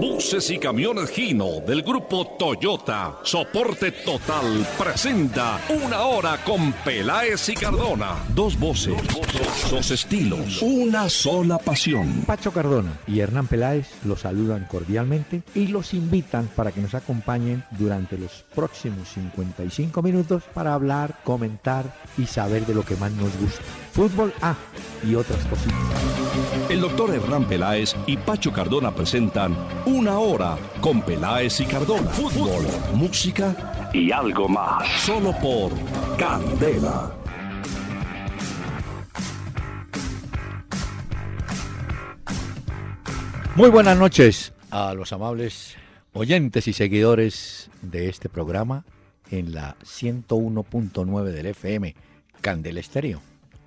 Buses y camiones Gino del grupo Toyota, soporte total, presenta una hora con Peláez y Cardona. Dos voces, dos estilos, una sola pasión. Pacho Cardona y Hernán Peláez los saludan cordialmente y los invitan para que nos acompañen durante los próximos 55 minutos para hablar, comentar y saber de lo que más nos gusta. Fútbol A y otras cositas. El doctor Hernán Peláez y Pacho Cardona presentan Una hora con Peláez y Cardona. Fútbol, música y algo más. Solo por Candela. Muy buenas noches a los amables oyentes y seguidores de este programa en la 101.9 del FM Candela Estéreo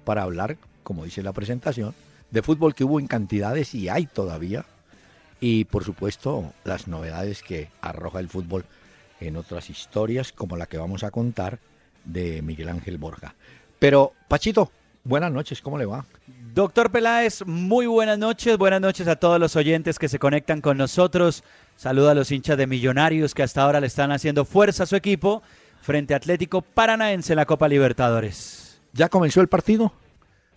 para hablar, como dice la presentación, de fútbol que hubo en cantidades y hay todavía y por supuesto las novedades que arroja el fútbol en otras historias como la que vamos a contar de Miguel Ángel Borja. Pero Pachito, buenas noches, ¿cómo le va? Doctor Peláez, muy buenas noches, buenas noches a todos los oyentes que se conectan con nosotros. Saluda a los hinchas de Millonarios que hasta ahora le están haciendo fuerza a su equipo frente a Atlético Paranaense en la Copa Libertadores. ¿Ya comenzó el partido?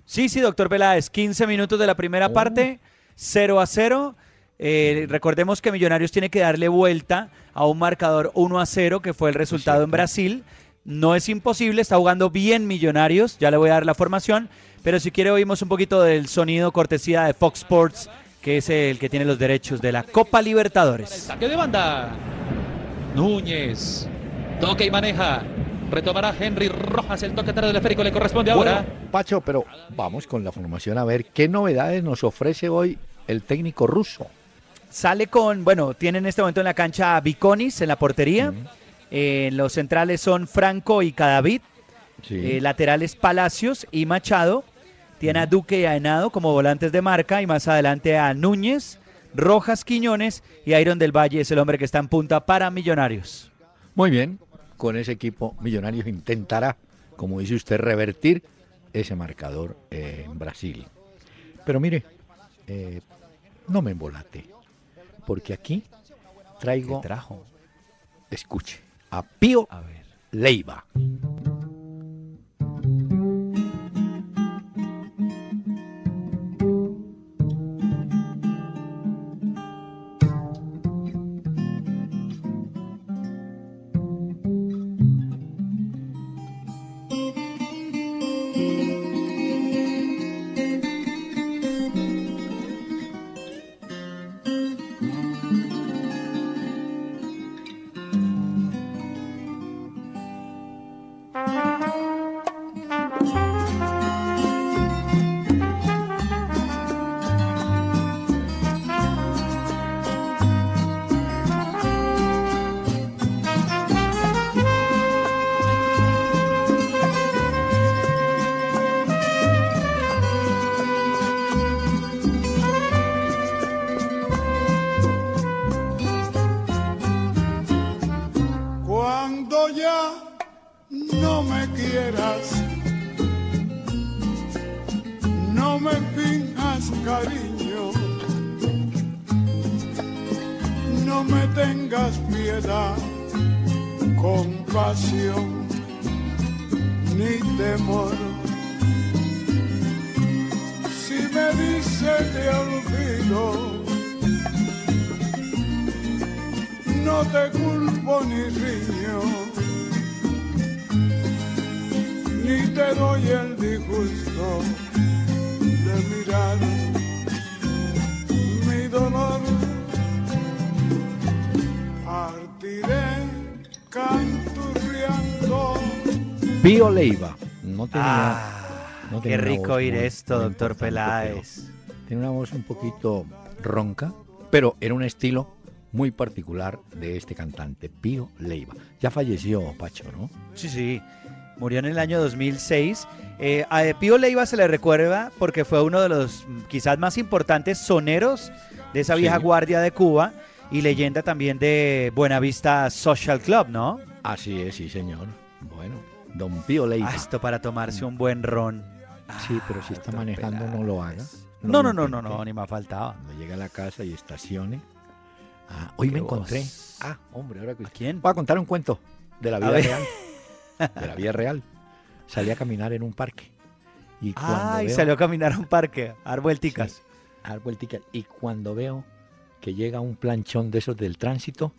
Sí, sí, doctor Peláez, 15 minutos de la primera Oh. parte, 0 a 0. Eh, recordemos que Millonarios tiene que darle vuelta a un marcador 1 a 0, que fue el resultado en. Brasil. No es imposible, está jugando bien Millonarios, ya le voy a dar la formación, pero si quiere oímos un poquito del sonido cortesía de Fox Sports, que es el que tiene los derechos de la Copa Libertadores. Saque de banda. Núñez. Toque y maneja. Retomará Henry Rojas. El toque tarde del esférico le corresponde ahora. Bueno, Pacho, pero vamos con la formación a ver qué novedades nos ofrece hoy el técnico ruso. Sale con, bueno, tiene en este momento en la cancha a Viconis en la portería. Eh, los centrales son Franco y Cadavid. Sí. Eh, laterales Palacios y Machado. Tiene a Duque y a Henado como volantes de marca. Y más adelante a Núñez, Rojas Quiñones y Iron del Valle es el hombre que está en punta para Millonarios. Muy bien, con ese equipo Millonarios intentará, como dice usted, revertir ese marcador eh, en Brasil. Pero mire, eh, no me embolate, porque aquí traigo, trajo? escuche, a Pío A ver. Leiva. Leiva. No tenía, Ah, no qué tenía una rico oír esto, doctor Peláez. Tiene una voz un poquito ronca, pero era un estilo muy particular de este cantante, Pío Leiva. Ya falleció Pacho, ¿no? Sí, sí. Murió en el año 2006. Eh, a Pío Leiva se le recuerda porque fue uno de los quizás más importantes soneros de esa vieja Sí. guardia de Cuba y leyenda también de Buenavista Social Club, ¿no? Así es, sí, señor. Bueno, don Pío Leiva. Ah, esto para tomarse un buen ron. Sí, pero si está doctor manejando, no lo haga. No, no, no, no, no, ni más faltaba. Cuando llegue a la casa y estacione, Ah, hoy me encontré. Ah, hombre, ahora que ¿A quién? Voy a contar un cuento de la vida real. De la vida real. Salí a caminar en un parque. Y Ah, y salió a caminar a un parque, a dar vuelticas. Sí, a dar vuelticas. Y cuando veo que llega un planchón de esos del tránsito,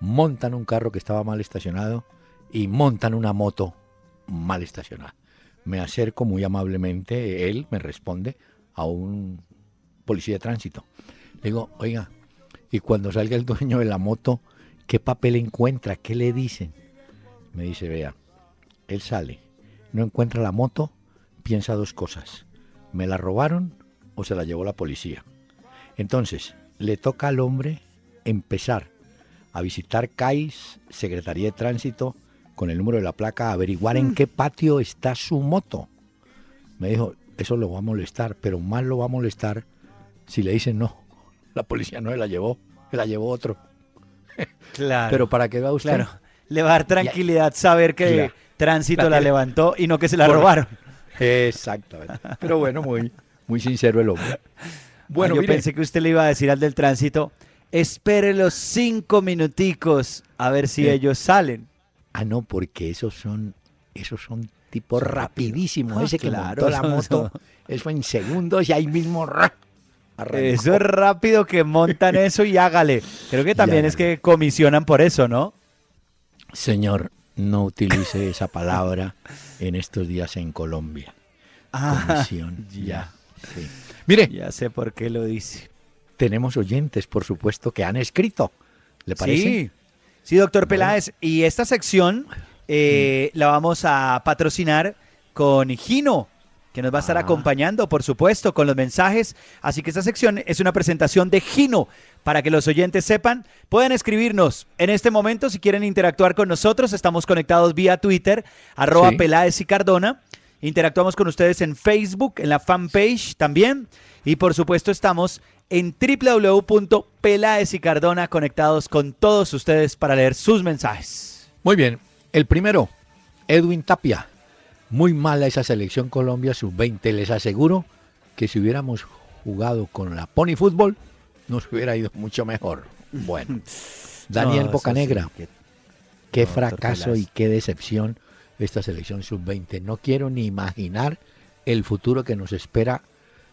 montan un carro que estaba mal estacionado y montan una moto mal estacionada. Me acerco muy amablemente, él me responde a un policía de tránsito. Le digo, oiga, y cuando salga el dueño de la moto, ¿qué papel encuentra? ¿Qué le dicen? Me dice, vea, él sale, no encuentra la moto, piensa dos cosas. ¿Me la robaron o se la llevó la policía? Entonces, le toca al hombre empezar a visitar CAIS, Secretaría de Tránsito, con el número de la placa, averiguar en qué patio está su moto. Me dijo, eso lo va a molestar, pero más lo va a molestar si le dicen no. La policía no se la llevó, se la llevó otro. Claro. Pero para que vea usted, claro. Le va a dar tranquilidad saber que Claro. Tránsito La levantó y no que se la robaron. Exactamente. Pero bueno, muy, muy sincero el hombre. Bueno, Ah, yo mire, pensé que usted le iba a decir al del tránsito, espere los cinco minuticos a ver si Eh. ellos salen. Ah, no, porque esos son, esos son tipos rapidísimos. Ah, Ese que claro, montó la moto, eso en segundos y ahí mismo arrancó. Eso es rápido que montan eso y hágale. Creo que también es que comisionan por eso, ¿no? Señor, no utilice esa palabra en estos días en Colombia. Comisión, ya. ya. sí. Mire, Ya sé por qué lo dice. tenemos oyentes, por supuesto, que han escrito. ¿Le parece? Sí, sí, doctor Peláez. Y esta sección eh, la vamos a patrocinar con Gino, que nos va a estar Ah. acompañando, por supuesto, con los mensajes. Así que esta sección es una presentación de Gino. Para que los oyentes sepan, pueden escribirnos en este momento si quieren interactuar con nosotros. Estamos conectados vía Twitter, arroba Sí. Peláez y Cardona. Interactuamos con ustedes en Facebook, en la fanpage también. Y por supuesto estamos en www.peláez y Cardona conectados con todos ustedes para leer sus mensajes. Muy bien. El primero, Edwin Tapia. Muy mala esa selección Colombia sub-20. Les aseguro que si hubiéramos jugado con la Pony Fútbol, nos hubiera ido mucho mejor. Bueno, Daniel No, Bocanegra. sí, que- Qué No, fracaso y qué decepción esta selección sub-20. No quiero ni imaginar el futuro que nos espera.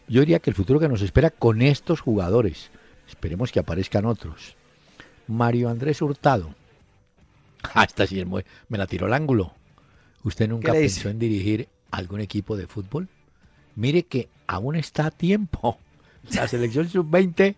Yo diría que el futuro que nos espera con estos jugadores. Esperemos que aparezcan otros. Mario Andrés Hurtado. Ah, esta sí es muy- me la tiró al ángulo. ¿Usted nunca pensó en dirigir algún equipo de fútbol? Mire que aún está a tiempo. La selección sub-20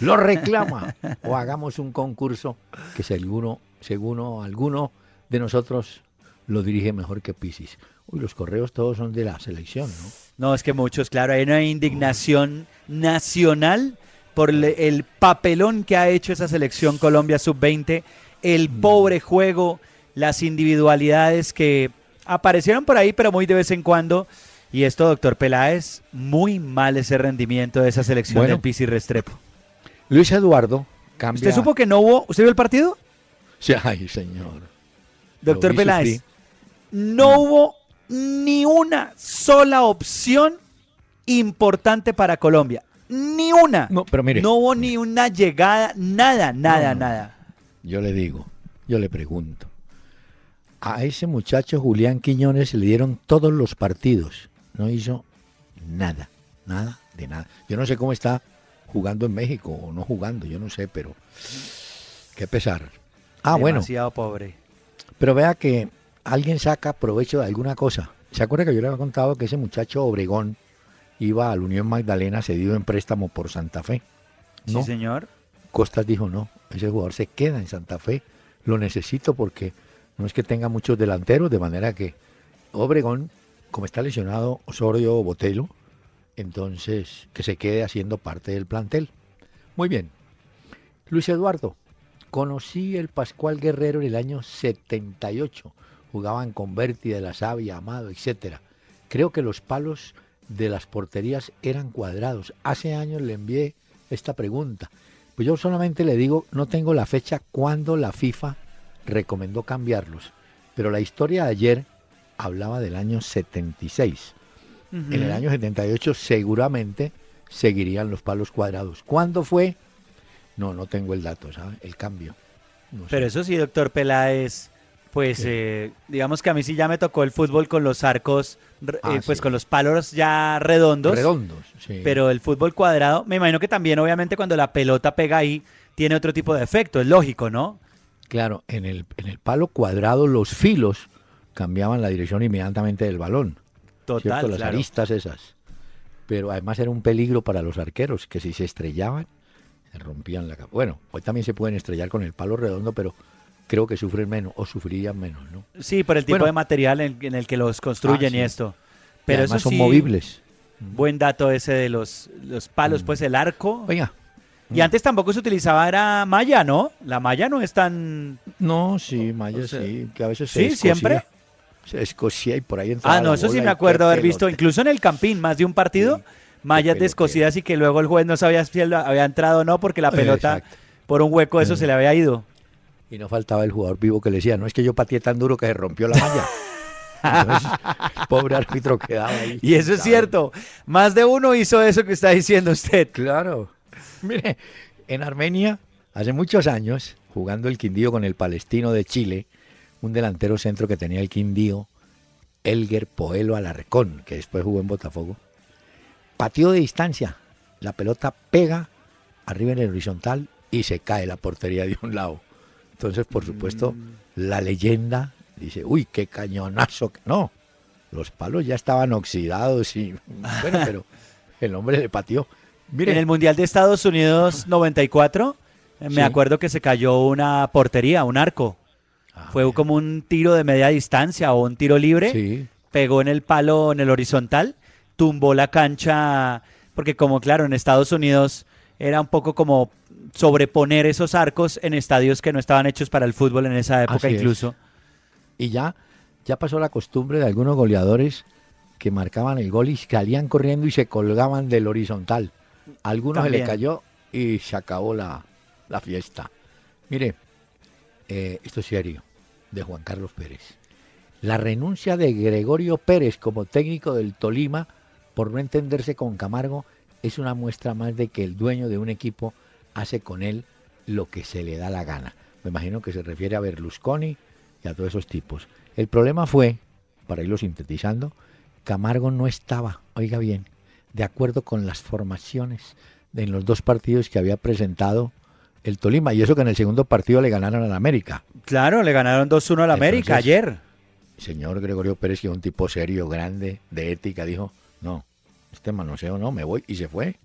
lo reclama. O hagamos un concurso que seguro, seguro alguno de nosotros lo dirige mejor que Pisis. Uy, los correos todos son de la selección, ¿no? No, es que muchos, claro, hay una indignación nacional por el papelón que ha hecho esa selección Colombia sub-20, el pobre juego, las individualidades que aparecieron por ahí, pero muy de vez en cuando. Y esto, doctor Peláez, muy mal ese rendimiento de esa selección Bueno. del Pisi Restrepo. Luis Eduardo cambia. ¿Usted supo que no hubo? ¿Usted vio el partido? Sí, ay, señor. Doctor Peláez, no hubo ni una sola opción importante para Colombia. Ni una. No, pero mire. No hubo ni una llegada, nada, nada, No, nada. Yo le digo, yo le pregunto. A ese muchacho Julián Quiñones le dieron todos los partidos. No hizo nada, nada de nada. Yo no sé cómo está jugando en México o no jugando, yo no sé, pero qué pesar. Ah, bueno, Demasiado pobre. pero vea que alguien saca provecho de alguna cosa. ¿Se acuerda que yo le había contado que ese muchacho Obregón iba a la Unión Magdalena cedido en préstamo por Santa Fe? No, Sí, señor. Costas dijo no, ese jugador se queda en Santa Fe, lo necesito porque no es que tenga muchos delanteros, de manera que Obregón, como está lesionado Osorio Botelo, entonces que se quede haciendo parte del plantel. Muy bien. Luis Eduardo, conocí el Pascual Guerrero en el año 78. Jugaban con Berti de la Sabia, Amado, etcétera. Creo que los palos de las porterías eran cuadrados. Hace años le envié esta pregunta. Pues yo solamente le digo, no tengo la fecha cuando la FIFA recomendó cambiarlos. Pero la historia de ayer hablaba del año 76. En el año 78 seguramente seguirían los palos cuadrados. ¿Cuándo fue? No, no tengo el dato, ¿sabe? El cambio. No sé. Pero eso sí, doctor Peláez, pues eh, digamos que a mí sí ya me tocó el fútbol con los arcos, re- Ah, eh, pues sí. con los palos ya redondos. Redondos, sí. Pero el fútbol cuadrado, me imagino que también obviamente cuando la pelota pega ahí, tiene otro tipo de efecto, es lógico, ¿no? Claro, en el, en el palo cuadrado los filos cambiaban la dirección inmediatamente del balón. Total, ¿cierto? Las claro. aristas esas. Pero además era un peligro para los arqueros, que si se estrellaban, se rompían la. Bueno, hoy también se pueden estrellar con el palo redondo, pero creo que sufren menos, o sufrirían menos, ¿no? Sí, por el tipo Bueno. de material en, en el que los construyen Ah, y sí. esto. Y Pero además eso son sí, movibles. Buen dato ese de los, los palos, pues el arco. Oiga, Y antes tampoco se utilizaba, era malla, ¿no? La malla no es tan... no, sí, O sea, sí, que a veces ¿sí, se escocía. siempre? Se escocía y por ahí entraba Ah, no, eso sí me y acuerdo haber visto, incluso en el Campín, más de un partido, Sí, mallas descosidas y que luego el juez no sabía si había entrado o no, porque la pelota Exacto. por un hueco eso Eh. se le había ido. Y no faltaba el jugador vivo que le decía, no es que yo pateé tan duro que se rompió la malla. Entonces, pobre árbitro quedaba ahí. Y eso es cierto, más de uno hizo eso que está diciendo usted. Claro. Mire, en Armenia, hace muchos años, jugando el Quindío con el Palestino de Chile, un delantero centro que tenía el Quindío, Elger Poelo Alarcón, que después jugó en Botafogo, pateó de distancia. La pelota pega arriba en el horizontal y se cae la portería de un lado. Entonces, por supuesto, la leyenda dice, uy, qué cañonazo. que-". No, los palos ya estaban oxidados y, bueno, pero el hombre le pateó. Mire, En el Mundial de Estados Unidos 94, eh, me Sí. acuerdo que se cayó una portería, un arco. Ah, Fue como un tiro de media distancia o un tiro libre. Sí, pegó en el palo en el horizontal, tumbó la cancha, porque como claro, en Estados Unidos era un poco como sobreponer esos arcos en estadios que no estaban hechos para el fútbol en esa época Así es. incluso. y ya, ya pasó la costumbre de algunos goleadores que marcaban el gol y salían corriendo y se colgaban del horizontal. A algunos se le cayó y se acabó la, la fiesta. Mire, eh, esto es serio, de Juan Carlos Pérez. La renuncia de Gregorio Pérez como técnico del Tolima por no entenderse con Camargo es una muestra más de que el dueño de un equipo hace con él lo que se le da la gana. Me imagino que se refiere a Berlusconi y a todos esos tipos. El problema fue, para irlo sintetizando, Camargo no estaba, oiga bien, de acuerdo con las formaciones de en los dos partidos que había presentado el Tolima. Y eso que en el segundo partido le ganaron al América. Claro, le ganaron 2-1 al América ayer. señor Gregorio Pérez, que es un tipo serio, grande, de ética, dijo, no, este manoseo no, me voy, y se fue.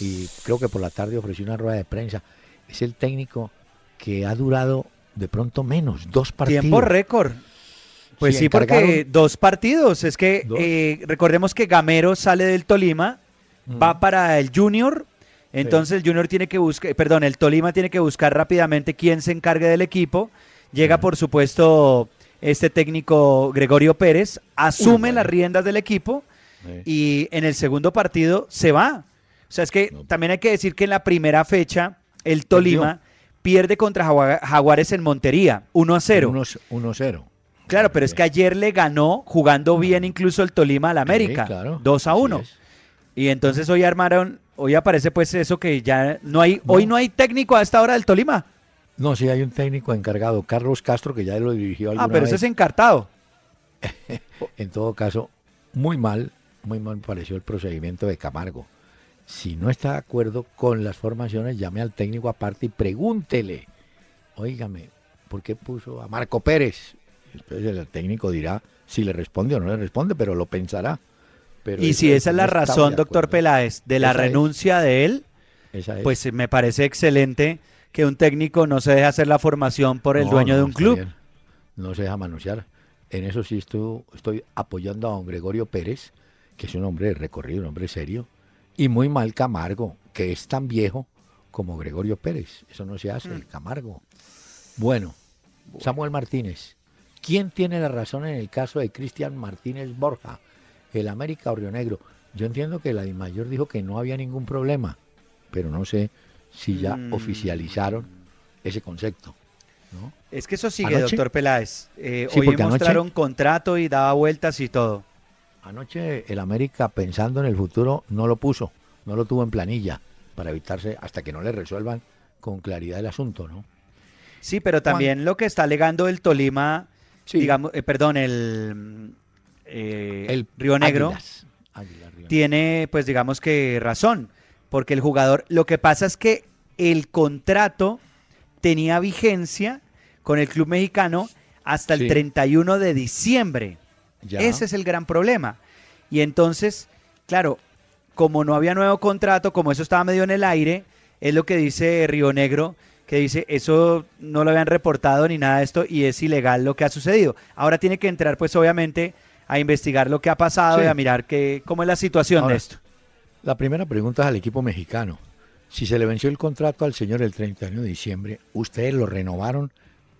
Y creo que por la tarde ofreció una rueda de prensa. Es el técnico que ha durado de pronto menos, dos partidos. Tiempo récord. Pues Sí, sí, porque dos partidos. Es que eh, recordemos que Gamero sale del Tolima, Mm. va para el Junior. Entonces el Junior tiene que buscar, perdón, el Tolima tiene que buscar rápidamente quién se encargue del equipo. Llega, por supuesto, este técnico Gregorio Pérez, asume bueno. las riendas del equipo Eh, y en el segundo partido se va. O sea, es que No. también hay que decir que en la primera fecha el Tolima pierde contra Jagua- Jaguares en Montería, 1 a 0. unos- 1-0. Claro, pero es que ayer le ganó jugando bien incluso el Tolima al América, Sí, claro, 2 a así 1. es. Y entonces hoy armaron, hoy aparece pues eso que ya no hay, No. hoy no hay técnico a esta hora del Tolima. No, sí, hay un técnico encargado, Carlos Castro, que ya lo dirigió alguna Ah, pero ese vez. es encartado. En todo caso, muy mal, muy mal me pareció el procedimiento de Camargo. Si no está de acuerdo con las formaciones, llame al técnico aparte y pregúntele. Óigame, ¿por qué puso a Marco Pérez? Después el técnico dirá si le responde o no le responde, pero lo pensará. Pero Y si esa es la razón, doctor. Peláez, de la Esa es. renuncia de él, Esa es. pues me parece excelente que un técnico no se deje hacer la formación por el No, dueño no, de un club. bien. No se deja manosear. En eso sí estoy, estoy apoyando a don Gregorio Pérez, que es un hombre recorrido, un hombre serio, y muy mal Camargo, que es tan viejo como Gregorio Pérez. Eso no se hace, Mm. el Camargo. Bueno, Samuel Martínez. ¿Quién tiene la razón en el caso de Cristian Martínez Borja, el América o Río Negro? Yo entiendo que la DIMAYOR dijo que no había ningún problema, pero no sé si ya Mm. oficializaron ese concepto. ¿no? Es que eso sigue, Anoche- doctor Peláez. Eh, Sí, hoy anoche- mostraron contrato y daba vueltas y todo. Anoche el América, pensando en el futuro, no lo puso, no lo tuvo en planilla para evitarse hasta que no le resuelvan con claridad el asunto, ¿no? Sí, pero también lo que está alegando el Tolima, Sí. digamos, eh, perdón, el, eh, El Río Negro Águilas. Águilas, Río Negro. tiene, pues digamos que razón, porque el jugador, lo que pasa es que el contrato tenía vigencia con el club mexicano hasta el Sí. 31 de diciembre. Ya. Ese es el gran problema. Y entonces, claro, como no había nuevo contrato, como eso estaba medio en el aire, es lo que dice Río Negro, que dice, eso no lo habían reportado ni nada de esto y es ilegal lo que ha sucedido. Ahora tiene que entrar, pues obviamente, a investigar lo que ha pasado Sí. y a mirar qué, cómo es la situación Ahora, de esto. La primera pregunta es al equipo mexicano. Si se le venció el contrato al señor el 31 de diciembre, ¿ustedes lo renovaron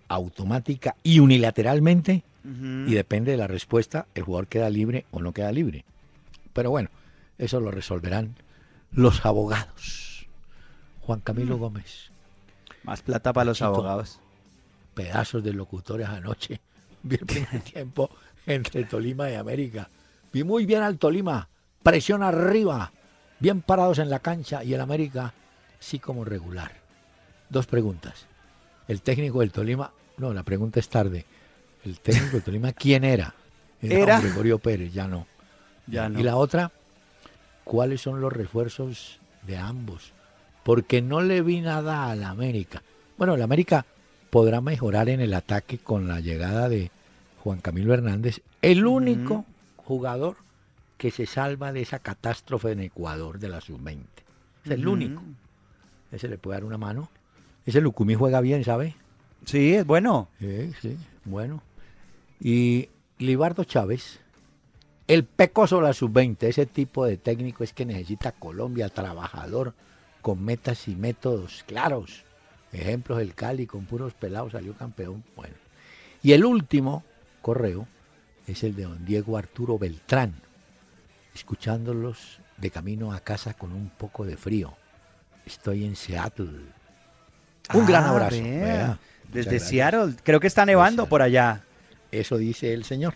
automática y unilateralmente? Y depende de la respuesta, el jugador queda libre o no queda libre. Pero bueno, eso lo resolverán los abogados. Juan Camilo Gómez, Más plata para los abogados. pedazos de locutores anoche. Vi el primer tiempo entre Tolima y América. Vi muy bien al Tolima, presión arriba, bien parados en la cancha y el América sí como regular. Dos preguntas. El técnico del Tolima, no, la pregunta es tarde. El técnico del Tolima, ¿quién era? Era- Gregorio Pérez, ya no. Ya no. Y la otra, ¿cuáles son los refuerzos de ambos? Porque no le vi nada al América. Bueno, el América podrá mejorar en el ataque con la llegada de Juan Camilo Hernández, el único jugador que se salva de esa catástrofe en Ecuador de la sub-20. Es el único. Ese le puede dar una mano. Ese Lucumí juega bien, ¿sabe? Sí, es bueno. Sí, sí, bueno. Y Libardo Chávez, el pecoso de la sub-20, ese tipo de técnico es que necesita Colombia, trabajador, con metas y métodos claros. Ejemplos, el Cali con puros pelados salió campeón. Bueno. Y el último correo es el de don Diego Arturo Beltrán, escuchándolos de camino a casa con un poco de frío. Estoy en Seattle. Un gran Ah, abrazo. vea. Vea, muchas Desde gracias. Seattle. Creo que está nevando por allá. Eso dice el señor.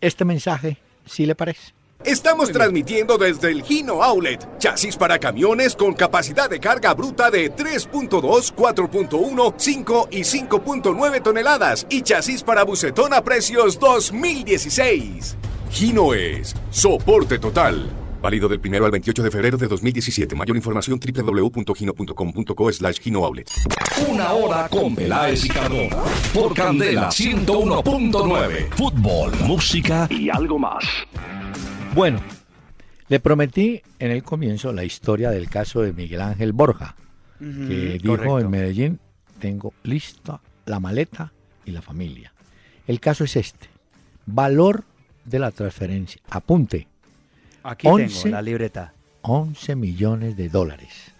Este mensaje, ¿sí le parece? Estamos transmitiendo desde el Gino Outlet, chasis para camiones con capacidad de carga bruta de 3.2, 4.1, 5 y 5.9 toneladas y chasis para bucetón a precios 2016. Gino es soporte total. Válido del 1 al 28 de febrero de 2017. Mayor información www.gino.com.co slash Gino Outlet. Una hora con Peláez y Cardona. Por Candela 101.9. Fútbol, música y algo más. Bueno, le prometí en el comienzo la historia del caso de Miguel Ángel Borja, que dijo correcto. en Medellín, tengo lista la maleta y la familia. El caso es este, valor de la transferencia, apunte, Aquí 11. tengo la libreta. 11 millones de dólares.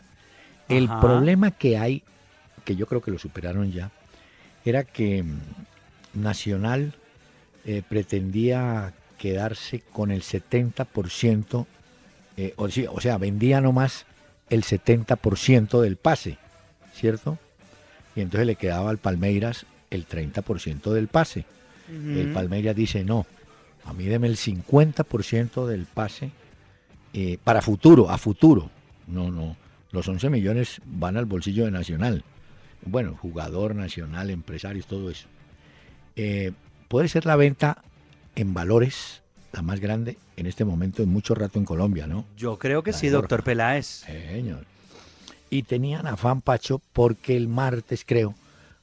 El Ajá. problema que hay, que yo creo que lo superaron ya, era que mm, Nacional eh, pretendía quedarse con el 70%, eh, o, sea, vendía nomás el 70% del pase, ¿cierto? Y entonces le quedaba al Palmeiras el 30% del pase. El Palmeiras dice, no, a mí deme el 50% del pase eh, para futuro, a futuro. No, no, los 11 millones van al bolsillo de Nacional. Bueno, jugador nacional, empresarios, todo eso. Eh, puede ser la venta en valores la más grande en este momento en mucho rato en Colombia, ¿no? Yo creo que La sí, doctor Borja. Peláez. Señor. Y tenían afán, Pacho, porque el martes, creo,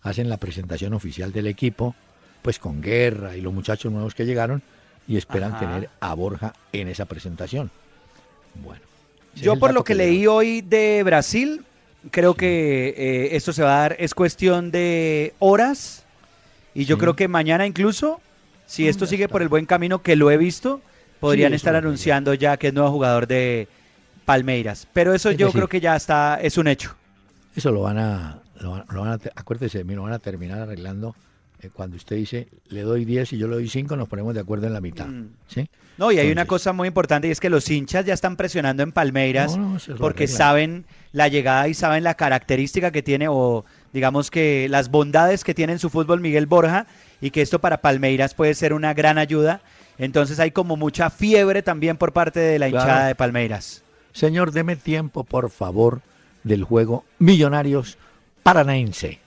hacen la presentación oficial del equipo, pues con Guerra y los muchachos nuevos que llegaron, y esperan Ajá. tener a Borja en esa presentación. Bueno. Yo por lo que le leí hoy de Brasil, creo que eh, esto se va a dar, es cuestión de horas. Y yo Sí. creo que mañana incluso, si Mm, esto sigue está. por el buen camino que lo he visto, podrían estar anunciando ya que es nuevo jugador de Palmeiras. Pero eso Es yo decir- creo que ya está, es un hecho. Eso lo van a, lo van, lo van a acuérdese, lo van a terminar arreglando eh, cuando usted dice, le doy 10 y yo le doy 5, nos ponemos de acuerdo en la mitad. Mm. ¿sí? No, y hay una cosa muy importante y es que los hinchas ya están presionando en Palmeiras No, no, porque saben la llegada y saben la característica que tiene o digamos que las bondades que tiene en su fútbol Miguel Borja y que esto para Palmeiras puede ser una gran ayuda. Entonces hay como mucha fiebre también por parte de la Claro. hinchada de Palmeiras. Señor, deme tiempo, por favor, del juego Millonarios Paranaense.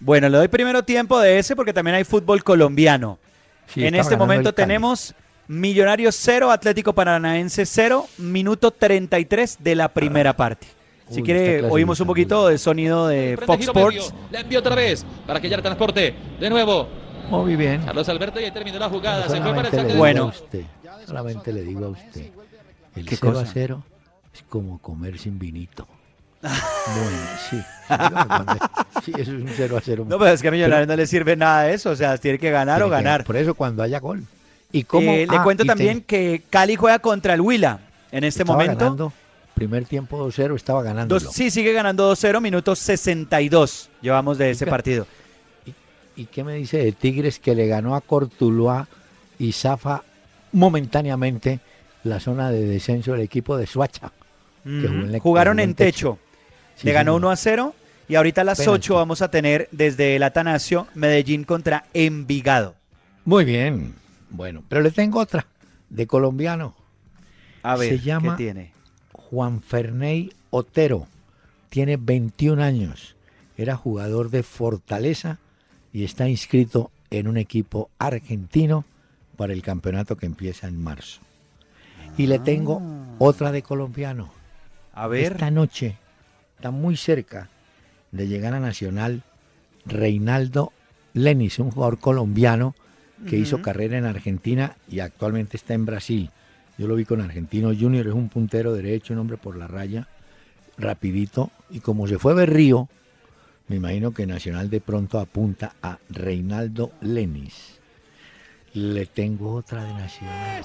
Bueno, le doy primero tiempo de ese porque también hay fútbol colombiano. Sí, en este momento tenemos Millonarios 0, Atlético Paranaense 0, minuto 33 de la primera parte. Si Uy, quiere, oímos un poquito de sonido de Fox Sports. medio. La envió otra vez para que ya transporte. De nuevo. Muy bien. Carlos Alberto y ahí terminó la jugada. Se fue para el saque le de digo Bueno. a usted, solamente le digo a usted, el ¿Qué 0 a cosa? 0 es como comer sin vinito. Bueno, sí. Eso es un 0 a 0. No, pero es que a Millonarios no le sirve nada eso. O sea, tiene que ganar o que- ganar. Por eso cuando haya gol. ¿Y cómo? Eh, le Ah, cuento también te- que Cali juega contra el Huila en este estaba momento. ganando, primer tiempo 2-0 estaba ganando. Sí, sigue ganando 2-0, minutos 62 llevamos de ese qué? partido. ¿Y qué me dice de Tigres que le ganó a Cortuluá y zafa momentáneamente la zona de descenso del equipo de Suacha? la- Jugaron en techo. Sí, Le ganó señor. 1 a 0 y ahorita a las Penalti. 8 vamos a tener desde el Atanasio Medellín contra Envigado. Muy bien. Bueno, pero le tengo otra de colombiano. A ver, Se llama ¿qué tiene? Juan Ferney Otero. Tiene 21 años. Era jugador de Fortaleza y está inscrito en un equipo argentino para el campeonato que empieza en marzo. Y le tengo otra de colombiano. A ver, Esta noche está muy cerca de llegar a Nacional Reinaldo Lenis, un jugador colombiano que hizo carrera en Argentina y actualmente está en Brasil. Yo lo vi con Argentino Junior, es un puntero derecho, un hombre por la raya, rapidito. Y como se fue Berrío, me imagino que Nacional de pronto apunta a Reinaldo Lenis. Le tengo otra de Nacional.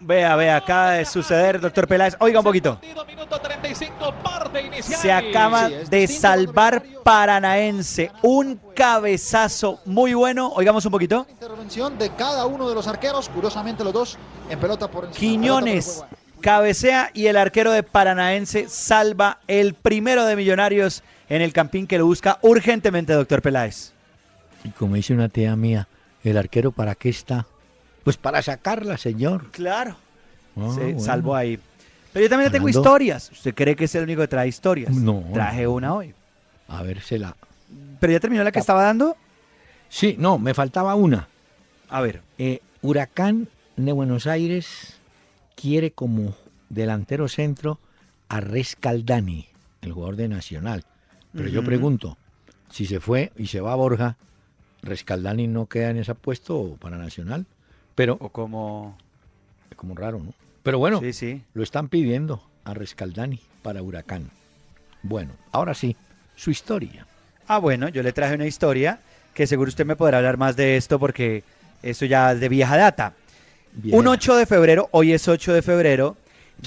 Vea, vea, acaba de suceder, doctor Peláez. Oiga un poquito. Partido, Minuto 35, parte inicial. Se acaba de salvar Paranaense. Un cabezazo muy bueno. Oigamos un poquito. Intervención de cada uno de los arqueros, curiosamente los dos en pelota por encima. Quiñones cabecea y el arquero de Paranaense salva el primero de Millonarios en el campín que lo busca urgentemente, doctor Peláez. Y como dice una tía mía, ¿el arquero para qué está? Pues para sacarla, señor. Claro. Ah, Se bueno. salvó ahí. Pero yo también tengo historias. ¿Usted cree que es el único que trae historias? No, Traje una hoy. A ver, se la... Pero ya terminó la que estaba dando. Sí, no, me faltaba una. A ver. Eh, Huracán de Buenos Aires quiere como delantero centro a Rescaldani, el jugador de Nacional. Pero yo pregunto, si se fue y se va a Borja, ¿Rescaldani no queda en ese puesto para Nacional? Pero O como... es como raro, ¿no? Pero bueno, Sí, sí. lo están pidiendo a Rescaldani para Huracán. Bueno, ahora sí, su historia. Ah, bueno, yo le traje una historia que seguro usted me podrá hablar más de esto porque esto ya es de vieja data. Bien. Un 8 de febrero, hoy es 8 de febrero,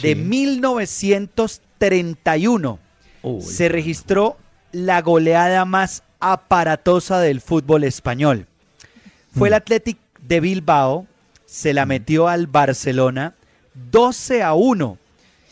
de Sí. 1931 Uy, se registró la goleada más aparatosa del fútbol español. Fue el Mm. Athletic de Bilbao, se la metió al Barcelona 12 a 1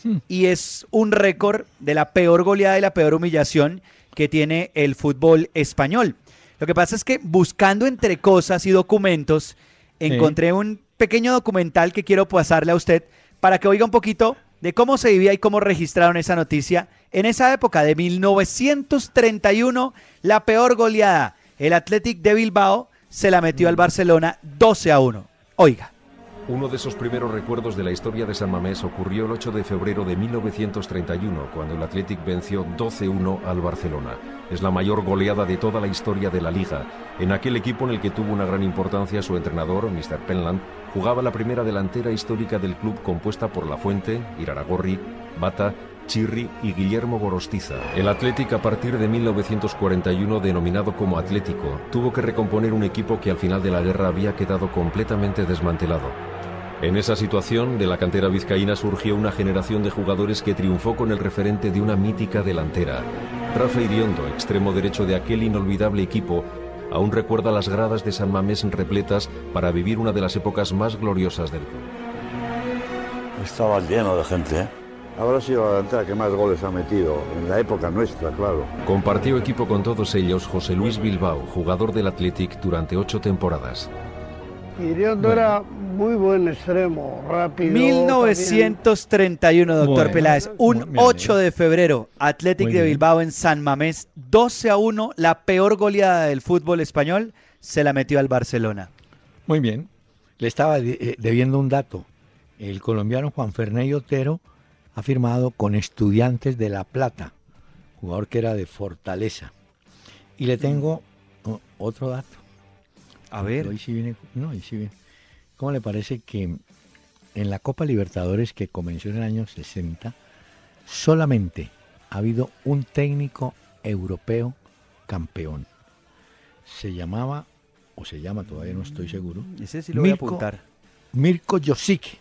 Mm. y es un récord de la peor goleada y la peor humillación que tiene el fútbol español. Lo que pasa es que buscando entre cosas y documentos, encontré un pequeño documental que quiero pasarle a usted para que oiga un poquito de cómo se vivía y cómo registraron esa noticia en esa época de 1931, la peor goleada. El Athletic de Bilbao se la metió al Barcelona 12 a 1. Oiga. Uno de esos primeros recuerdos de la historia de San Mamés ocurrió el 8 de febrero de 1931, cuando el Athletic venció 12-1 al Barcelona. Es la mayor goleada de toda la historia de la liga. En aquel equipo en el que tuvo una gran importancia su entrenador, Mr. Penland, jugaba la primera delantera histórica del club compuesta por La Fuente, Iraragorri, Bata, Chirri y Guillermo Gorostiza. El Athletic a partir de 1941, denominado como Atlético, tuvo que recomponer un equipo que al final de la guerra había quedado completamente desmantelado. En esa situación, de la cantera vizcaína surgió una generación de jugadores que triunfó con el referente de una mítica delantera. Rafa Iriondo, extremo derecho de aquel inolvidable equipo, aún recuerda las gradas de San Mamés repletas para vivir una de las épocas más gloriosas del club. Estaba lleno de gente, ¿eh? Habrá sido la delantera que más goles ha metido en la época nuestra, claro. Compartió equipo con todos ellos José Luis Bilbao, jugador del Athletic durante ocho temporadas. Iriondo era muy buen extremo, rápido. 1931, doctor Bueno, Peláez. Un muy bien, 8 de febrero, Athletic de. Bilbao en San Mamés, 12 a 1, la peor goleada del fútbol español, se la metió al Barcelona. Muy bien. Le estaba eh, debiendo un dato. El colombiano Juan Ferney Otero ha firmado con Estudiantes de La Plata, jugador que era de Fortaleza. Y le tengo otro dato. A ver. Hoy sí viene, no, hoy sí viene. ¿Cómo le parece que en la Copa Libertadores que comenzó en el año 60, solamente ha habido un técnico europeo campeón? Se llamaba, o se llama, todavía no estoy seguro. Ese sí lo voy a Mirko- apuntar. Mirko Josic,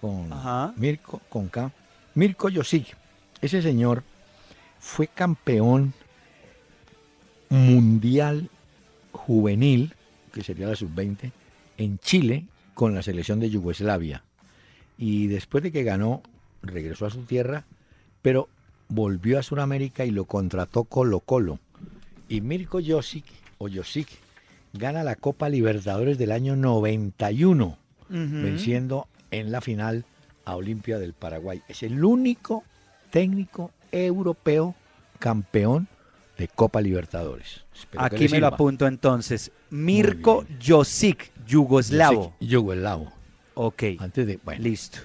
con Ajá. Mirko con K. Mirko Josic. Ese señor fue campeón mundial juvenil, que sería la sub-20, en Chile con la selección de Yugoslavia. Y después de que ganó, regresó a su tierra, pero volvió a Sudamérica y lo contrató Colo Colo. Y Mirko Josic, o Josic, gana la Copa Libertadores del año 91, Ujú. venciendo en la final a Olimpia del Paraguay. Es el único técnico europeo campeón de Copa Libertadores. Espero Aquí me lo apunto entonces. Mirko Josic, yugoslavo. Josic, Yugoslavo. Ok, Antes de, bueno, listo.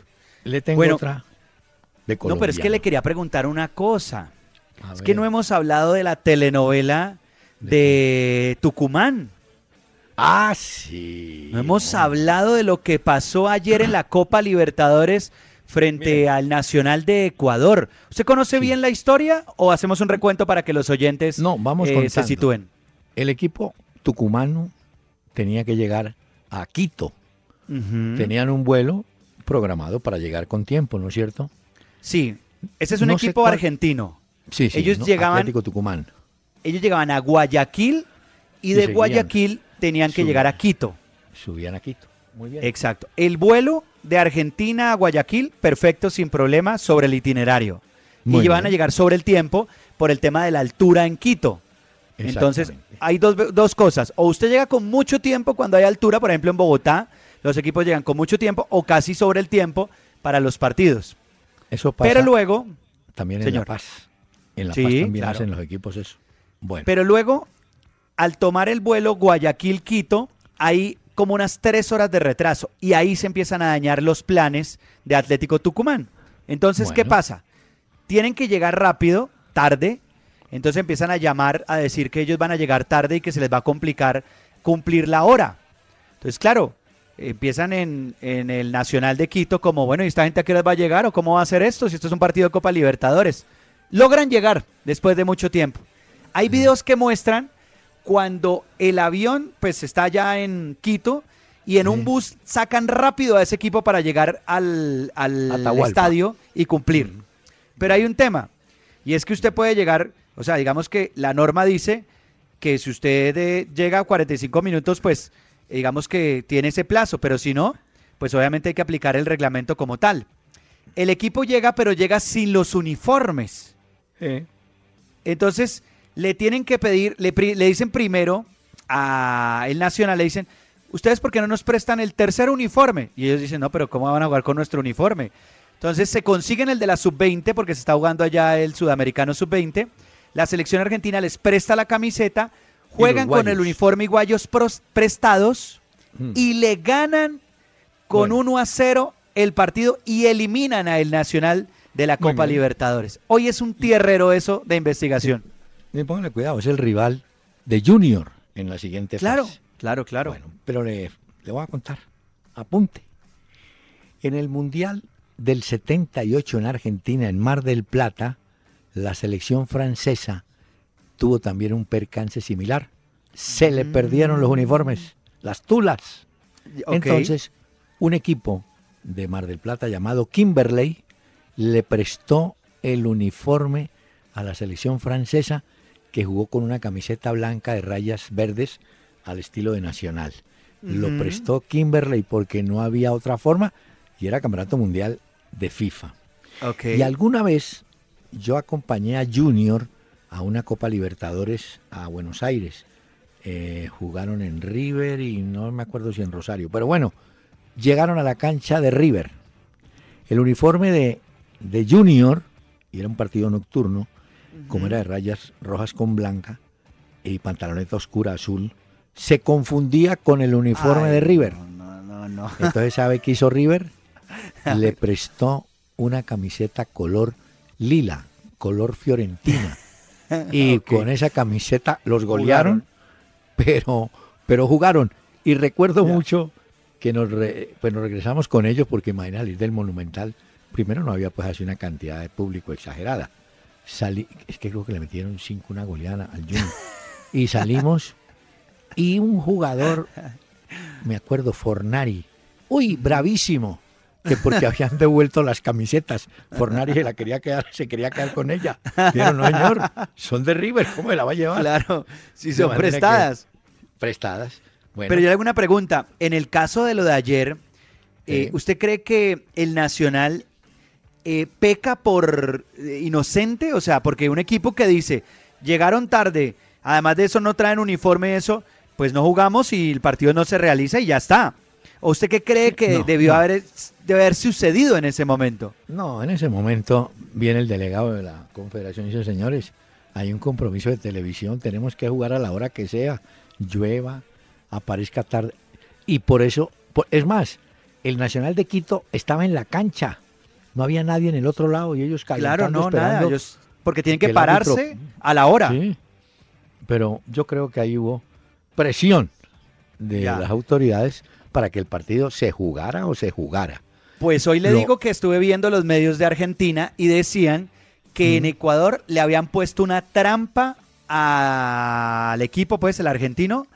le tengo Bueno, otra de No, pero es que le quería preguntar una cosa. A Es que no hemos hablado de la telenovela de Tucumán. Ah, sí. No hemos hablado de lo que pasó ayer en la Copa Libertadores frente al Nacional de Ecuador. ¿Usted conoce bien la historia o hacemos un recuento para que los oyentes No, vamos eh, se sitúen? El equipo tucumano tenía que llegar a Quito. Tenían un vuelo programado para llegar con tiempo, ¿no es cierto? Sí, ese es un No equipo cuál- argentino. Sí, sí. Ellos ¿no? llegaban- Atlético Tucumán. Ellos llegaban a Guayaquil y Y de seguían. Guayaquil tenían que Subían. llegar a Quito. Subían a Quito. Muy bien. Exacto. El vuelo de Argentina a Guayaquil, perfecto, sin problema, sobre el itinerario. Muy y van a llegar sobre el tiempo por el tema de la altura en Quito. Entonces, hay dos, dos cosas. O usted llega con mucho tiempo cuando hay altura, por ejemplo en Bogotá, los equipos llegan con mucho tiempo o casi sobre el tiempo para los partidos. Eso pasa Pero luego, también en señor. La Paz. En La Sí, Paz también claro. hacen los equipos eso. Bueno, pero luego, al tomar el vuelo Guayaquil-Quito, hay como unas tres horas de retraso y ahí se empiezan a dañar los planes de Atlético Tucumán. Entonces, ¿qué pasa? Tienen que llegar rápido, tarde, entonces empiezan a llamar a decir que ellos van a llegar tarde y que se les va a complicar cumplir la hora. Entonces, claro, empiezan en, en el Nacional de Quito como, bueno, ¿y esta gente a qué hora va a llegar o cómo va a hacer esto si esto es un partido de Copa Libertadores? Logran llegar después de mucho tiempo. Hay videos que muestran cuando el avión pues está ya en Quito y en un bus sacan rápido a ese equipo para llegar al, al Atahualpa. estadio y cumplir. Pero hay un tema, y es que usted puede llegar, o sea, digamos que la norma dice que si usted eh, llega a 45 minutos, pues digamos que tiene ese plazo, pero si no, pues obviamente hay que aplicar el reglamento como tal. El equipo llega, pero llega sin los uniformes. Entonces, le tienen que pedir, le, le dicen primero a el Nacional, le dicen, ¿ustedes por qué no nos prestan el tercer uniforme? Y ellos dicen, no, pero ¿cómo van a jugar con nuestro uniforme? Entonces se consiguen el de la sub-20 porque se está jugando allá el sudamericano sub-20. La selección argentina les presta la camiseta, juegan con el uniforme y guayos pros- prestados Mm. y le ganan con Bueno. 1 a 0 el partido y eliminan a el Nacional de la Copa. Libertadores. Hoy es un tierrero eso de investigación. Póngale cuidado, es el rival de Junior en la siguiente Claro, fase. claro, claro. Bueno, pero le, le voy a contar. Apunte. En el Mundial del 78 en Argentina, en Mar del Plata, la selección francesa tuvo también un percance similar. Se le perdieron los uniformes, las tulas. Entonces, un equipo de Mar del Plata llamado Kimberley le prestó el uniforme a la selección francesa que jugó con una camiseta blanca de rayas verdes al estilo de Nacional. Lo prestó Kimberley porque no había otra forma y era campeonato mundial de FIFA. Ok. Y alguna vez yo acompañé a Junior a una Copa Libertadores a Buenos Aires. eh, jugaron en River y no me acuerdo si en Rosario. Pero bueno, llegaron a la cancha de River. El uniforme de, de Junior, y era un partido nocturno, como era de rayas rojas con blanca y pantaloneta oscura azul, se confundía con el uniforme Ay, de River. No, no, no. Entonces, ¿sabe qué hizo River? Le prestó una camiseta color lila, color fiorentina. Y con esa camiseta los golearon, pero, pero jugaron. Y recuerdo mucho que nos, re- pues nos regresamos con ellos porque imagina salir del Monumental. Primero no había pues así una cantidad de público exagerada. Salí, es que creo que le metieron cinco una goleada al Junior. Y salimos y un jugador, me acuerdo, Fornari, uy, bravísimo, que porque habían devuelto las camisetas, Fornari se la quería quedar, se quería quedar con ella. Dijeron, no señor, son de River, ¿cómo me la va a llevar? Claro, si son que- prestadas. Prestadas. Bueno, Pero yo le hago una pregunta. En el caso de lo de ayer, eh. ¿usted cree que el Nacional eh, peca por eh, inocente? O sea, porque un equipo que dice, llegaron tarde, además de eso no traen uniforme, eso, pues no jugamos y el partido no se realiza y ya está. ¿O usted qué cree que No, debió no. haber, debe haber sucedido en ese momento? No, en ese momento viene el delegado de la Confederación y dice, señores, hay un compromiso de televisión, tenemos que jugar a la hora que sea, llueva, aparezca tarde. Y por eso, por- es más, el Nacional de Quito estaba en la cancha, no había nadie en el otro lado y ellos Claro, calentando, no, nada. esperando ellos- porque tienen que, árbitro- pararse a la hora. Sí, pero yo creo que ahí hubo presión de Ya. las autoridades para que el partido se jugara o se jugara. Pues hoy le Lo- digo que estuve viendo los medios de Argentina y decían que en Ecuador le habían puesto una trampa al equipo, pues el argentino,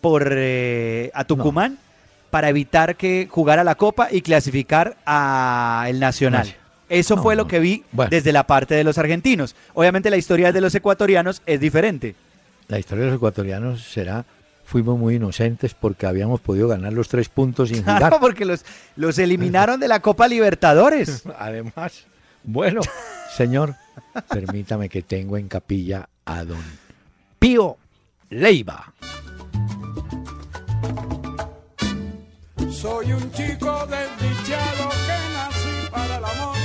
por eh, a Tucumán para evitar que jugara la Copa y clasificar a el Nacional. Nacio- Eso No, fue lo que vi Bueno. desde la parte de los argentinos. Obviamente la historia de los ecuatorianos es diferente. La historia de los ecuatorianos será, fuimos muy inocentes porque habíamos podido ganar los tres puntos sin jugar. Claro, porque los, los eliminaron de la Copa Libertadores. Además, bueno, señor, permítame que tengo en capilla a don Pío Leiva. Soy un chico desdichado que nací para el amor.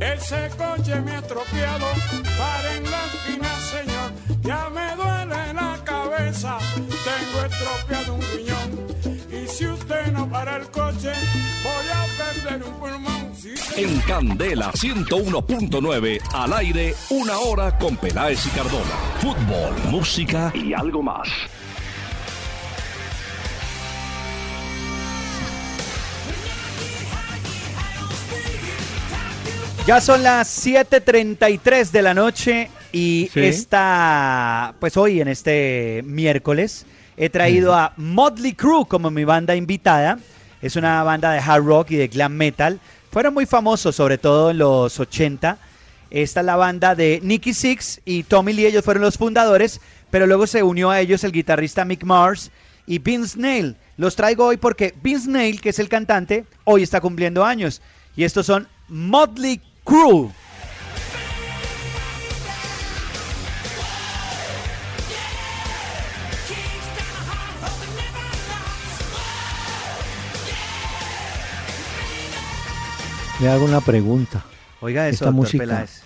Ese coche me ha estropeado, paren la esquina, señor. Ya me duele la cabeza, tengo estropeado un riñón. Y si usted no para el coche, voy a perder un pulmón. En Candela 101.9, al aire, una hora con Peláez y Cardona. Fútbol, música y algo más. Ya son las 7:33 de la noche y Sí. esta, pues hoy en este miércoles he traído a Motley Crue como mi banda invitada. Es una banda de hard rock y de glam metal. Fueron muy famosos, sobre todo en los 80. Esta es la banda de Nicky Six y Tommy Lee, ellos fueron los fundadores, pero luego se unió a ellos el guitarrista Mick Mars y Vince Neil. Los traigo hoy porque Vince Neil, que es el cantante, hoy está cumpliendo años. Y estos son Motley Crue. Le hago una pregunta. Oiga eso, Esta doctor música, Peláez.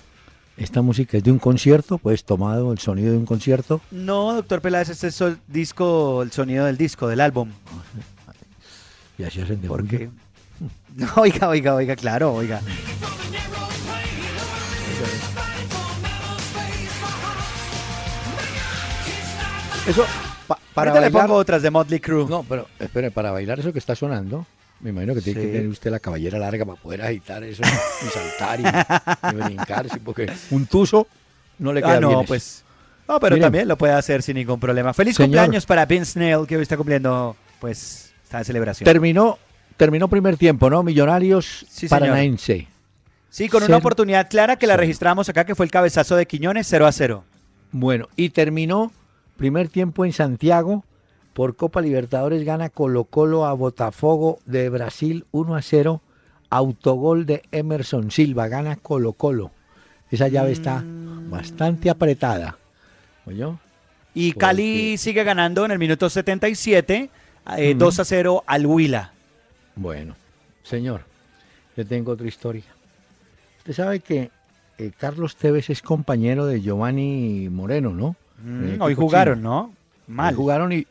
esta música es de un concierto, pues tomado el sonido de un concierto. No, doctor Peláez, este es el disco, el sonido del disco, del álbum. Y así hacen de ¿Por qué? No, oiga, oiga, oiga, claro, oiga. Eso, pa- para Ahorita le bailar. pongo otras de Motley Crue. No, pero espere, para bailar eso que está sonando, me imagino que tiene Sí. que tener usted la caballera larga para poder agitar eso y saltar y, y brincar, sí, porque un tuzo no le queda Ah, no, bien pues. No, pero Miren. también lo puede hacer sin ningún problema. Feliz Señor. cumpleaños para Vince Neil, que hoy está cumpliendo, pues, está de celebración. Terminó, terminó primer tiempo, ¿no? Millonarios Sí, señor. Paranaense. Sí, con una oportunidad clara que la registramos acá, que fue el cabezazo de Quiñones, 0 a 0. Bueno, y terminó primer tiempo en Santiago. Por Copa Libertadores gana Colo Colo a Botafogo de Brasil 1 a 0. Autogol de Emerson Silva, gana Colo Colo. Esa llave está Mm. bastante apretada. ¿Oyó? Y Cali sigue ganando en el minuto 77, eh, Ujú. 2 a 0 al Huila. Bueno, señor, le tengo otra historia. Usted sabe que eh, Carlos Tevez es compañero de Giovanni Moreno, ¿no? Mm, el hoy jugaron. ¿no? Hoy Mal. jugaron y,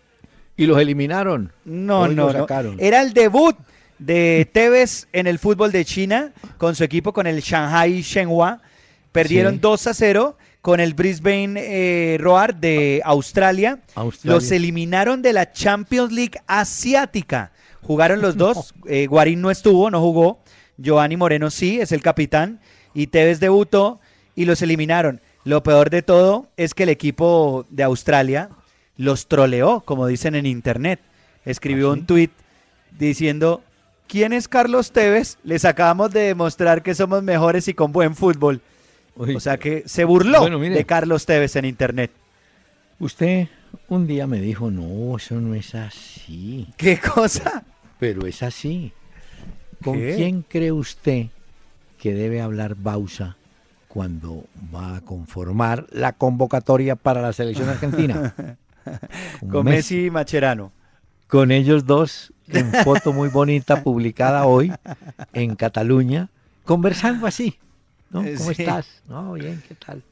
y los eliminaron. No, Hoy no, lo no. sacaron. Era el debut de Tevez en el fútbol de China con su equipo con el Shanghai Shenhua. Perdieron Sí. 2 a 0 con el Brisbane eh, Roar de Australia. Australia. Los eliminaron de la Champions League asiática. Jugaron los dos. eh, Guarín no estuvo, no jugó. Giovanni Moreno sí, es el capitán. Y Tevez debutó y los eliminaron. Lo peor de todo es que el equipo de Australia los troleó, como dicen en internet. Escribió un tuit diciendo, ¿quién es Carlos Tevez? Les acabamos de demostrar que somos mejores y con buen fútbol. o sea que se burló Bueno, de Carlos Tevez en internet. Usted un día me dijo, no, eso no es así. ¿Qué cosa? Pero es así. ¿Con ¿Qué? quién cree usted que debe hablar Bausa cuando va a conformar la convocatoria para la selección argentina? Con Messi y Macherano. Con ellos dos, en foto muy bonita publicada hoy en Cataluña, conversando así. ¿no? Eh, ¿Cómo sí. estás? No, bien, ¿qué tal?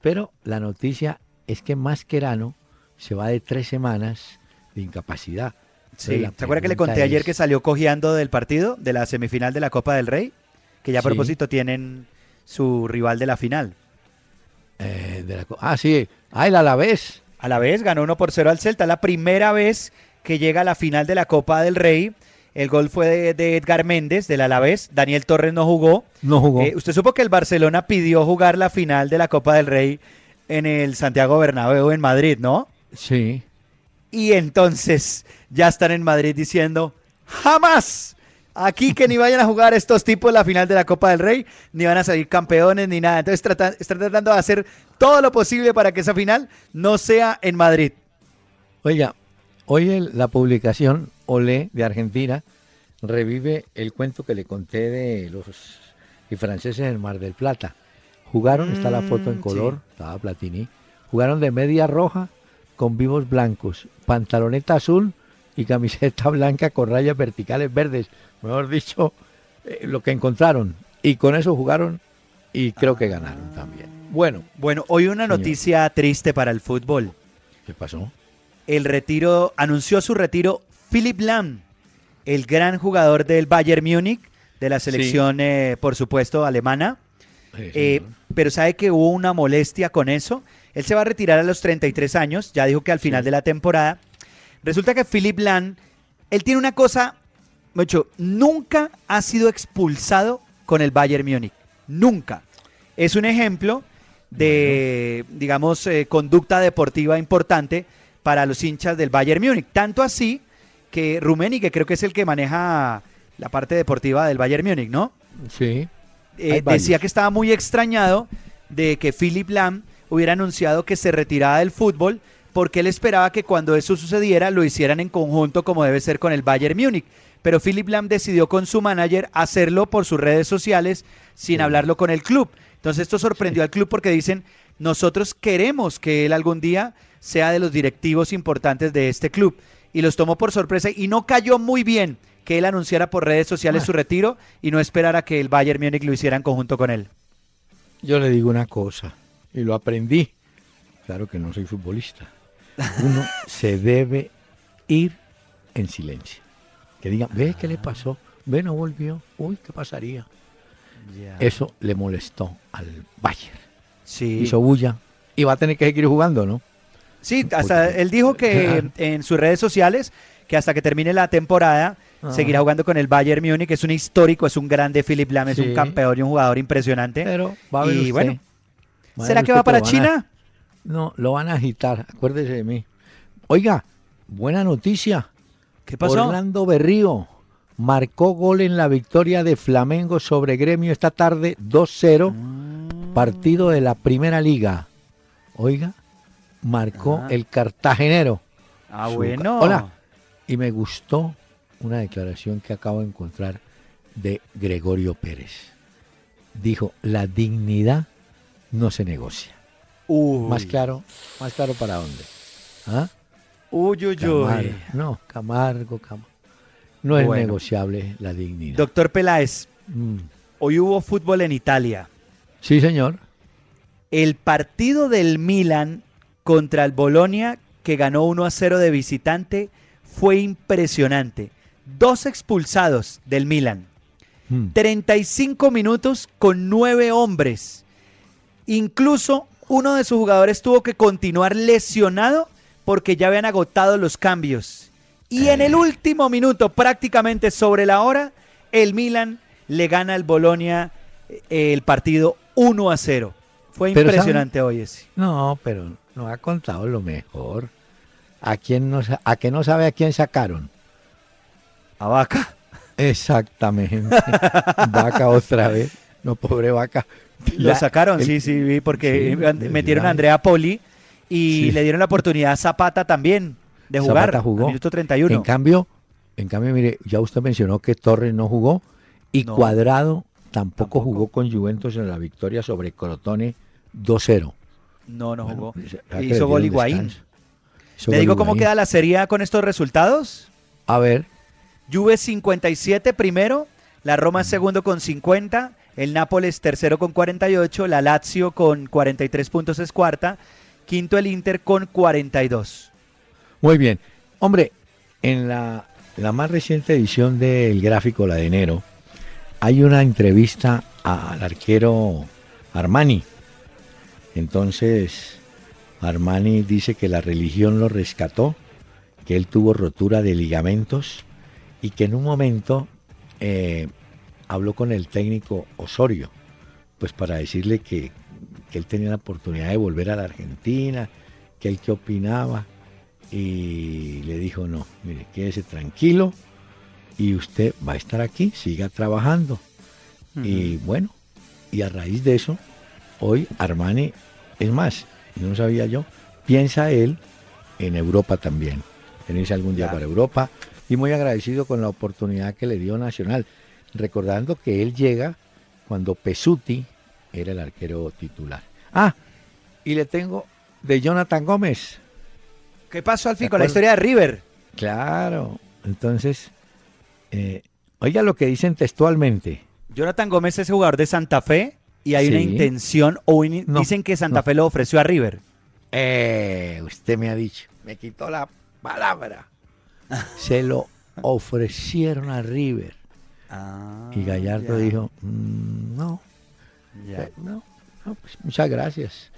Pero la noticia es que Mascherano se va de tres semanas de incapacidad. Sí. Entonces, la ¿Se acuerda que le conté ayer que salió cojeando del partido, de la semifinal de la Copa del Rey? Que ya a Sí. propósito tienen su rival de la final. Eh, de la ah, sí. Ah, el Alavés. A la vez ganó 1 por 0 al Celta. La primera vez que llega a la final de la Copa del Rey. El gol fue de, de Edgar Méndez, del Alavés. Daniel Torres no jugó. No jugó. Eh, Usted supo que el Barcelona pidió jugar la final de la Copa del Rey en el Santiago Bernabéu en Madrid, ¿no? Sí. Y entonces ya están en Madrid diciendo, jamás, aquí que ni vayan a jugar estos tipos la final de la Copa del Rey, ni van a salir campeones ni nada. Entonces tratan- están tratando de hacer todo lo posible para que esa final no sea en Madrid. Oiga, hoy el- la publicación Olé de Argentina revive el cuento que le conté de los y franceses en el Mar del Plata. Jugaron, está la foto en Mm, color, sí. estaba Platini. Jugaron de media roja con vivos blancos, pantaloneta azul y camiseta blanca con rayas verticales verdes. Mejor dicho, eh, lo que encontraron. Y con eso jugaron y creo que ganaron también. Bueno, Bueno, hoy una Señor. noticia triste para el fútbol. ¿qué pasó? El retiro, anunció su retiro Philip Lahm, el gran jugador del Bayern Múnich, de la selección, eh, por supuesto, alemana. Eh, pero sabe que hubo una molestia con eso. Él se va a retirar a los 33 años, ya dijo que al final de la temporada. Resulta que Philip Lahm, él tiene una cosa, mucho, nunca ha sido expulsado con el Bayern Múnich. Nunca. Es un ejemplo de, digamos, eh, conducta deportiva importante para los hinchas del Bayern Múnich. Tanto así que Rumeni, que creo que es el que maneja la parte deportiva del Bayern Múnich, ¿no? Sí. Eh, decía que estaba muy extrañado de que Philip Lam hubiera anunciado que se retiraba del fútbol porque él esperaba que cuando eso sucediera lo hicieran en conjunto como debe ser con el Bayern Múnich. Pero Philip Lam decidió con su manager hacerlo por sus redes sociales sin hablarlo con el club. Entonces esto sorprendió al club porque dicen, nosotros queremos que él algún día sea de los directivos importantes de este club. Y los tomó por sorpresa y no cayó muy bien que él anunciara por redes sociales Ah. su retiro y no esperara que el Bayern Múnich lo hiciera en conjunto con él. Yo le digo una cosa, y lo aprendí. Claro que no soy futbolista. Uno se debe ir en silencio. Que digan, ve qué le pasó, ve no volvió, uy, ¿qué pasaría? Eso le molestó al Bayern. Sí. Hizo bulla y va a tener que seguir jugando, ¿no? Sí, hasta él dijo que Claro. en sus redes sociales que hasta que termine la temporada Ah. seguirá jugando con el Bayern Múnich, es un histórico, es un grande Philip Lahm, es un campeón y un jugador impresionante. Pero va a ver y usted. bueno, ¿será que va para China? No, lo van a agitar, acuérdese de mí. Oiga, buena noticia. ¿Qué pasó? Orlando Berrío marcó gol en la victoria de Flamengo sobre Gremio esta tarde 2-0, partido de la Primera Liga. Oiga, marcó Ah. el cartagenero. Ah, Su- bueno. Hola. Y me gustó una declaración que acabo de encontrar de Gregorio Pérez. Dijo, la dignidad no se negocia. Uy. Más claro, más claro para dónde. ¿Ah? Uy, uy, Camargo. uy. No, Camargo, Camargo. No es negociable la dignidad. Doctor Peláez, Mm. hoy hubo fútbol en Italia. Sí, señor. El partido del Milan contra el Bolonia, que ganó 1 a 0 de visitante, fue impresionante. Dos expulsados del Milan. Mm. 35 minutos con nueve hombres. Incluso uno de sus jugadores tuvo que continuar lesionado porque ya habían agotado los cambios. Y en el último minuto, prácticamente sobre la hora, el Milan le gana al Bolonia eh, el partido 1 a 0. Fue Pero impresionante hoy ese. No, pero no ha contado lo mejor. ¿A quién no, sa- a que no sabe a quién sacaron? A Vaca. Exactamente. vaca otra vez. No, pobre vaca. Lo sacaron, el- sí, sí, vi, porque Sí, metieron a. Andrea Poli y Sí. le dieron la oportunidad a Zapata también de jugar. Zapata jugó. minuto 31. En cambio, en cambio, mire, ya usted mencionó que Torres no jugó y No. Cuadrado tampoco, jugó con Juventus en la victoria sobre Crotone 2-0. No, no jugó. pues, Hizo gol Higuaín. Hizo ¿Le digo cómo queda la serie con estos resultados? A ver, Juve 57 primero, la Roma segundo con 50, el Nápoles tercero con 48, la Lazio con 43 puntos es cuarta, quinto el Inter con 42. muy bien. Hombre, en la, más reciente edición del gráfico, la de enero, hay una entrevista al arquero Armani. Entonces, Armani dice que la religión lo rescató, que él tuvo rotura de ligamentos y que en un momento eh, habló con el técnico Osorio, pues para decirle que, que él tenía la oportunidad de volver a la Argentina, que él qué opinaba, y le dijo, no, mire, quédese tranquilo y usted va a estar aquí, siga trabajando. Y bueno, y a raíz de eso, hoy Armani, es más, no sabía yo, piensa él en Europa también, venirse algún día Claro. para Europa, y muy agradecido con la oportunidad que le dio Nacional, recordando que él llega cuando Pesuti era el arquero titular. Ah, y le tengo de Jonathan Gómez. ¿Qué pasó al fin ¿De con la historia de River? Claro, entonces, eh, oiga lo que dicen textualmente. Jonathan Gómez es jugador de Santa Fe y hay una intención, o in- No, dicen que Santa no. Fe lo ofreció a River. Eh, usted me ha dicho, me quitó la palabra. Se lo ofrecieron a River. Y Gallardo Ah, ya. dijo, "Mm, no, Ya. eh, no, no, pues, muchas gracias.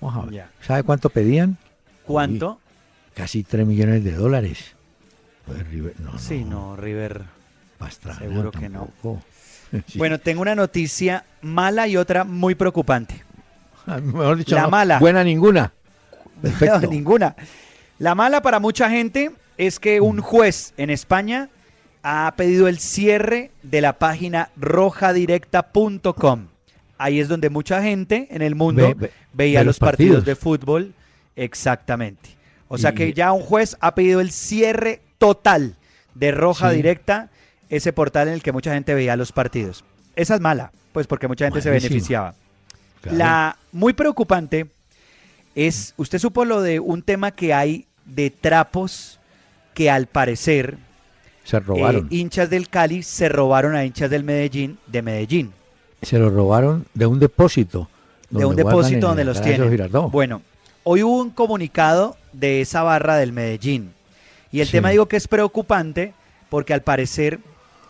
Vamos a ver. Ya. ¿Sabe cuánto pedían? ¿Cuánto? Uy, casi 3 millones de dólares. Pues River, no, Sí, no, River. Pastrana seguro que no. Sí. Bueno, tengo una noticia mala y otra muy preocupante. Ah, Mejor dicho, La no, mala. Buena ninguna. Perfecto. Ninguna. La mala para mucha gente es que un juez en España ha pedido el cierre de la página rojadirecta.com. Ahí es donde mucha gente en el mundo Ve- ve- veía ve los partidos. partidos. de fútbol. Exactamente. O sea que ya un juez ha pedido el cierre total de Roja Sí. Directa, ese portal en el que mucha gente veía los partidos. Esa es mala, pues porque mucha gente se beneficiaba. Claro. La muy preocupante es, usted supo lo de un tema que hay de trapos que al parecer Se robaron. eh, hinchas del Cali se robaron a hinchas del Medellín de Medellín, Se lo robaron de un depósito. de un depósito donde los tienen. Bueno, hoy hubo un comunicado de esa barra del Medellín y el Sí. tema digo que es preocupante porque al parecer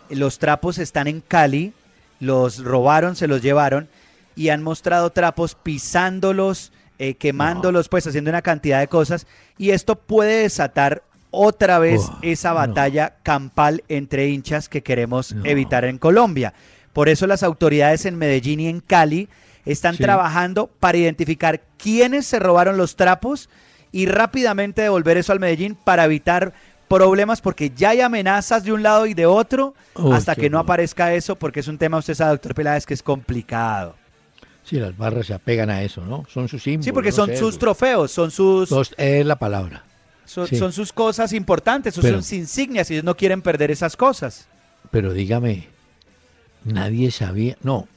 los trapos están en Cali, los robaron, se los llevaron y han mostrado trapos pisándolos, eh, quemándolos, pues haciendo una cantidad de cosas y esto puede desatar otra vez esa no. batalla campal entre hinchas que queremos No. evitar en Colombia. Por eso las autoridades en Medellín y en Cali están Sí. trabajando para identificar quiénes se robaron los trapos y rápidamente devolver eso al Medellín para evitar problemas porque ya hay amenazas de un lado y de otro hasta que no aparezca eso porque es un tema, usted sabe, doctor Peláez, que es complicado. Sí, las barras se apegan a eso, ¿no? Son sus símbolos. Sí, porque son sus trofeos, son sus, Los- es la palabra. Son, sí. son sus cosas importantes, son Pero- sus insignias y ellos no quieren perder esas cosas. Pero dígame, nadie sabía, no,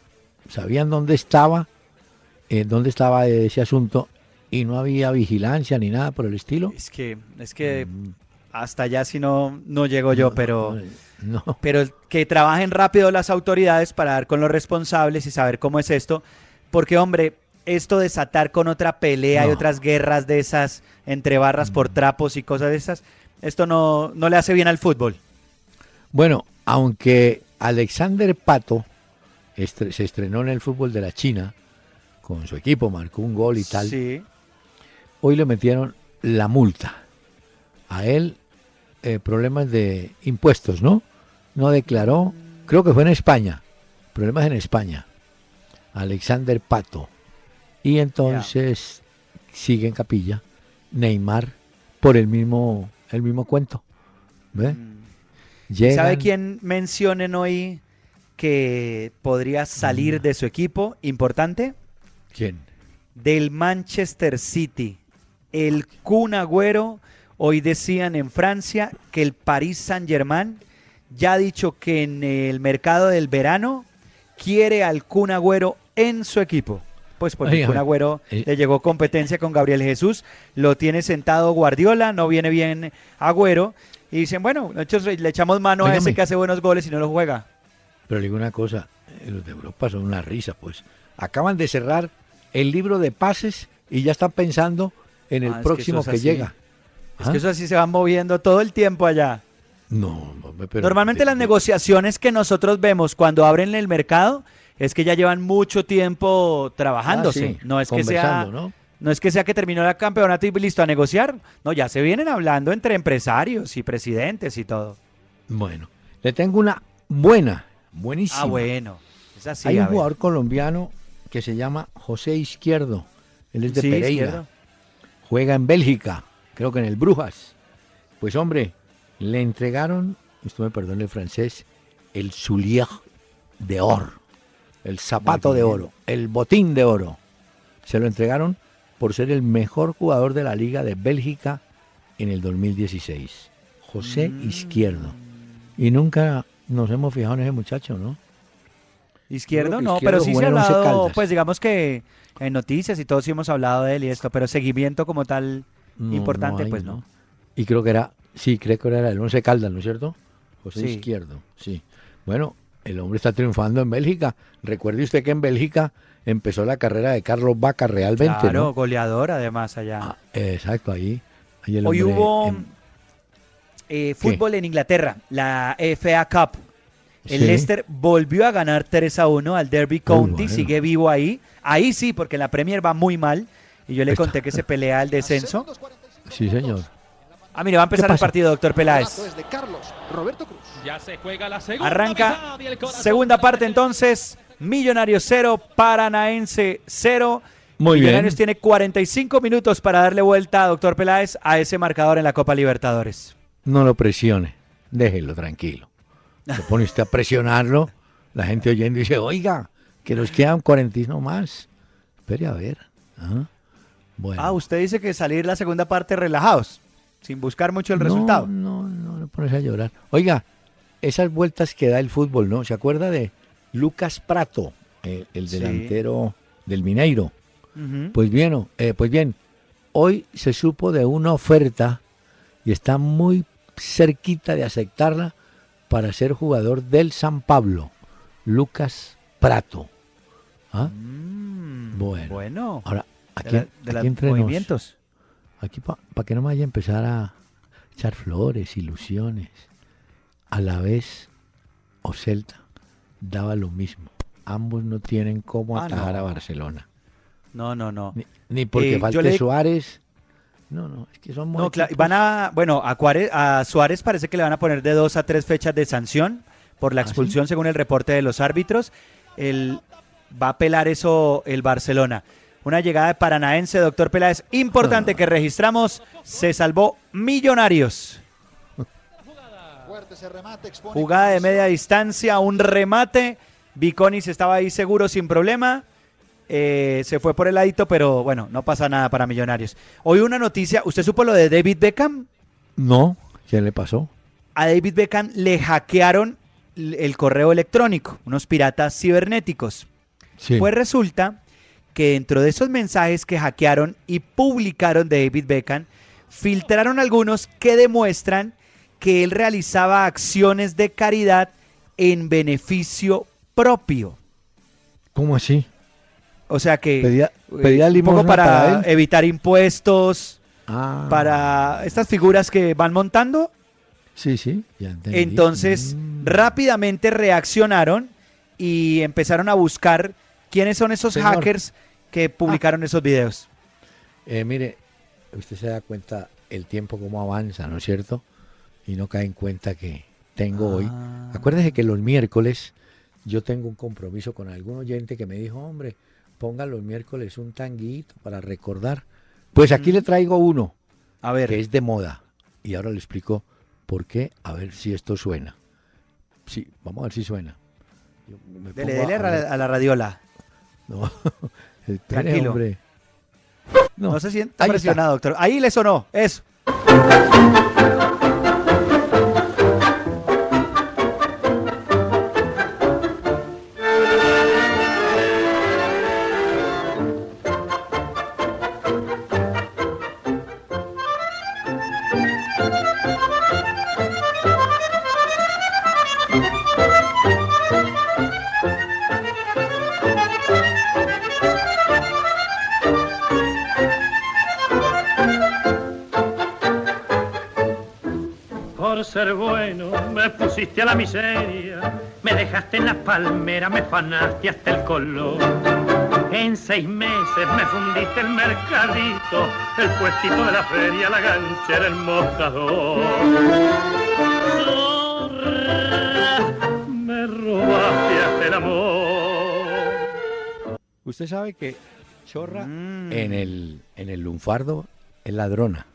sabían dónde estaba, eh, dónde estaba ese asunto y no había vigilancia ni nada por el estilo. Es que, es que hasta allá si no, no llego yo, pero, no. pero que trabajen rápido las autoridades para dar con los responsables y saber cómo es esto. Porque, hombre, esto de desatar con otra pelea y otras guerras de esas entre barras por trapos y cosas de esas, esto no, no le hace bien al fútbol. Bueno, aunque Alexander Pato estre- se estrenó en el fútbol de la China con su equipo, marcó un gol y tal, Sí. hoy le metieron la multa. A él eh, problemas de impuestos, ¿no? No declaró, creo que fue en España, problemas en España. Alexander Pato. Y entonces sigue en capilla Neymar por el mismo, el mismo cuento. ¿Ve? ¿Y ¿Sabe quién mencionen hoy que podría salir Mm. de su equipo? Importante. ¿Quién? Del Manchester City. El Kun Agüero. Hoy decían en Francia que el Paris Saint-Germain ya ha dicho que en el mercado del verano quiere al Kun Agüero en su equipo. Pues porque Óigame, Kun Agüero eh. le llegó competencia con Gabriel Jesús, lo tiene sentado Guardiola, no viene bien Agüero. Y dicen, bueno, nosotros le echamos mano a ese que hace buenos goles y no lo juega. Pero le digo una cosa, eh, los de Europa son una risa, pues. Acaban de cerrar el libro de pases y ya están pensando en el Ah, próximo que, es llega. Es ¿Ah? que eso así se van moviendo todo el tiempo allá. No, pero Normalmente de- las de- negociaciones que nosotros vemos cuando abren el mercado es que ya llevan mucho tiempo trabajándose. Ah, sí, no es que sea ¿no? ¿no? es que sea que terminó el campeonato y listo a negociar. No, ya se vienen hablando entre empresarios y presidentes y todo. Bueno, le tengo una buena, buenísima. Ah, bueno. Es así. Hay un ver. jugador colombiano que se llama José Izquierdo. Él es de Sí, Pereira. Izquierdo. Juega en Bélgica, creo que en el Brujas. Pues hombre, le entregaron, esto me perdone el francés, el soulier de oro, el zapato de oro, el botín de oro. Se lo entregaron por ser el mejor jugador de la Liga de Bélgica en el 2016. José Mm. Izquierdo. Y nunca nos hemos fijado en ese muchacho, ¿no? Izquierdo no, Izquierdo pero sí se ha hablado, pues digamos que en noticias y todos sí hemos hablado de él y esto, pero seguimiento como tal No, importante, no hay, pues no. Y creo que era, sí, creo que era el Once Caldas, ¿no es cierto? José Sí. Izquierdo, sí. Bueno, el hombre está triunfando en Bélgica. Recuerde usted que en Bélgica empezó la carrera de Carlos Vaca realmente, Claro, ¿no? goleador además allá. Exacto, ahí. ahí el Hoy hubo eh, fútbol en Inglaterra, la FA Cup. El Sí. Leicester volvió a ganar 3 a 1 al Derby County, bueno. sigue vivo ahí. Ahí sí, porque la Premier va muy mal. Y yo le conté que se pelea el descenso. Sí, señor. Ah, mire, va a empezar el partido, doctor Peláez. Es de Carlos Roberto Cruz. Ya se juega la segunda. Arranca segunda parte entonces. Millonarios 0, Paranaense 0. Muy Millonarios bien. tiene 45 minutos para darle vuelta, doctor Peláez, a ese marcador en la Copa Libertadores. No lo presione, déjelo tranquilo. Se pone usted a presionarlo, la gente oyendo dice, oiga, que nos quedan 40 más. Espere a ver. Ah, Bueno. Ah, usted dice que salir la segunda parte relajados, sin buscar mucho el No, resultado. No, no, no pones a llorar. Oiga, esas vueltas que da el fútbol, ¿no? ¿Se acuerda de Lucas Prato, eh, el Sí. delantero del Mineiro? Pues bien, eh, pues bien, hoy se supo de una oferta y está muy cerquita de aceptarla para ser jugador del San Pablo, Lucas Prato. ¿Ah? bueno, Mm, bueno. ahora De aquí, la- de aquí nos, movimientos. Aquí para que no me vaya a empezar a echar flores, ilusiones. A la vez, o Celta daba lo mismo. Ambos no tienen cómo Ah, atajar no. a Barcelona. No, no, no. Ni, ni porque Eh, falte le- Suárez. No, no, es que son muy No, van a, bueno, a, a Suárez parece que le van a poner de dos a tres fechas de sanción por la ¿Ah, sí? expulsión según el reporte de los árbitros. El, va a apelar eso el Barcelona. Una llegada de Paranaense, doctor Peláez, importante que registramos, se salvó Millonarios. Jugada de media distancia, un remate. Viconis estaba ahí seguro, sin problema. Eh, se fue por el ladito, pero bueno, no pasa nada para Millonarios. Hoy una noticia, ¿usted supo lo de David Beckham? No, ¿qué le pasó? A David Beckham le hackearon el correo electrónico, unos piratas cibernéticos. Sí. Pues resulta que dentro de esos mensajes que hackearon y publicaron de David Beckham, filtraron algunos que demuestran que él realizaba acciones de caridad en beneficio propio. ¿Cómo así? O sea que Pedía, pedía un poco para, para evitar impuestos, Ah, para estas figuras que van montando. Sí, sí, ya entendí. Entonces, Mm. rápidamente reaccionaron y empezaron a buscar quiénes son esos Señor. hackers que publicaron esos videos. Eh, mire, usted se da cuenta el tiempo cómo avanza, ¿no es cierto? Y no cae en cuenta que tengo hoy. Ah. Acuérdese que los miércoles yo tengo un compromiso con algún oyente que me dijo, hombre, ponga los miércoles un tanguito para recordar. Pues aquí le traigo uno A ver, que es de moda. Y ahora le explico por qué, a ver si esto suena. Sí, vamos a ver si suena. Yo me dele, dele a la radiola. No, espere, Tranquilo. hombre. No, se sienta presionado, doctor. Ahí le sonó, eso. Pusiste a la miseria, me dejaste en las palmeras, me fanaste hasta el color. En seis meses me fundiste el mercadito, el puestito de la feria, la ganchera, el mostrador. Zorra, me robaste hasta el amor. Usted sabe que chorra Mm. en el en el lunfardo es ladrona,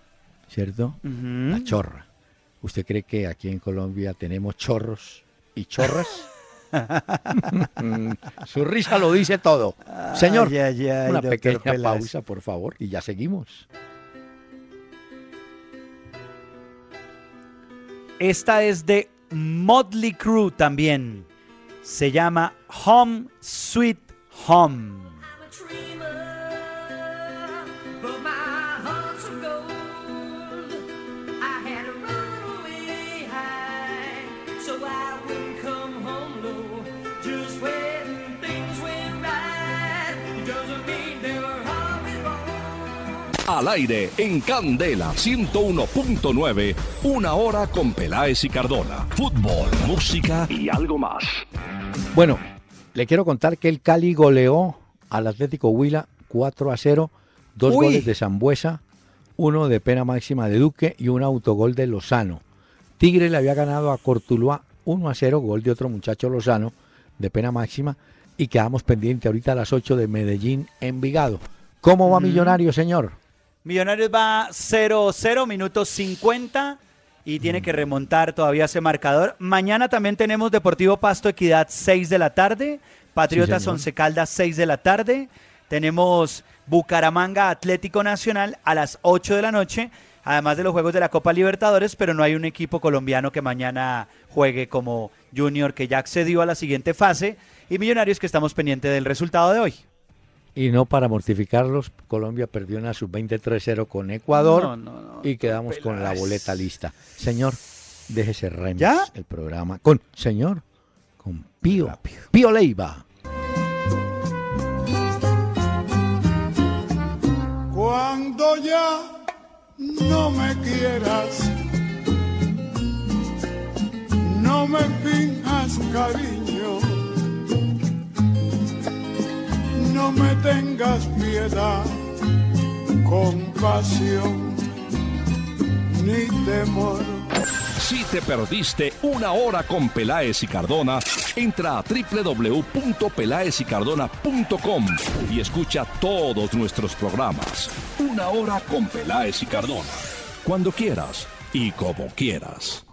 ¿cierto? La chorra. ¿Usted cree que aquí en Colombia tenemos chorros y chorras? Su risa lo dice todo. Señor, Ay, ay, ay, una pequeña pausa, por favor, y ya seguimos. Esta es de Motley Crue también. Se llama Home Sweet Home. Al aire en Candela 101.9, una hora con Peláez y Cardona. Fútbol, música y algo más. Bueno, le quiero contar que el Cali goleó al Atlético Huila 4 a 0, dos Uy. goles de Zambuesa, uno de pena máxima de Duque y un autogol de Lozano. Tigre le había ganado a Cortuluá 1 a 0, gol de otro muchacho Lozano de pena máxima y quedamos pendientes ahorita a las 8 de Medellín Envigado. ¿Cómo va Millonario, señor? Millonarios va 0-0, minutos 50 y tiene que remontar todavía ese marcador. Mañana también tenemos Deportivo Pasto Equidad 6 de la tarde, Patriotas señor. Once Caldas 6 de la tarde, tenemos Bucaramanga Atlético Nacional a las 8 de la noche, además de los juegos de la Copa Libertadores, pero no hay un equipo colombiano que mañana juegue como Junior que ya accedió a la siguiente fase y Millonarios que estamos pendientes del resultado de hoy. Y no para mortificarlos, Colombia perdió una sub-20 3-0 con Ecuador No, no, no, y quedamos con la boleta lista. Señor, déjese remix ¿Ya? el programa con, señor, con Pío, Pío Leiva. Cuando ya no me quieras, no me finjas cariño, no me tengas piedad, compasión ni temor. Si te perdiste una hora con Peláez y Cardona, entra a www.pelaezicardona.com y escucha todos nuestros programas. Una hora con Peláez y Cardona. Cuando quieras y como quieras.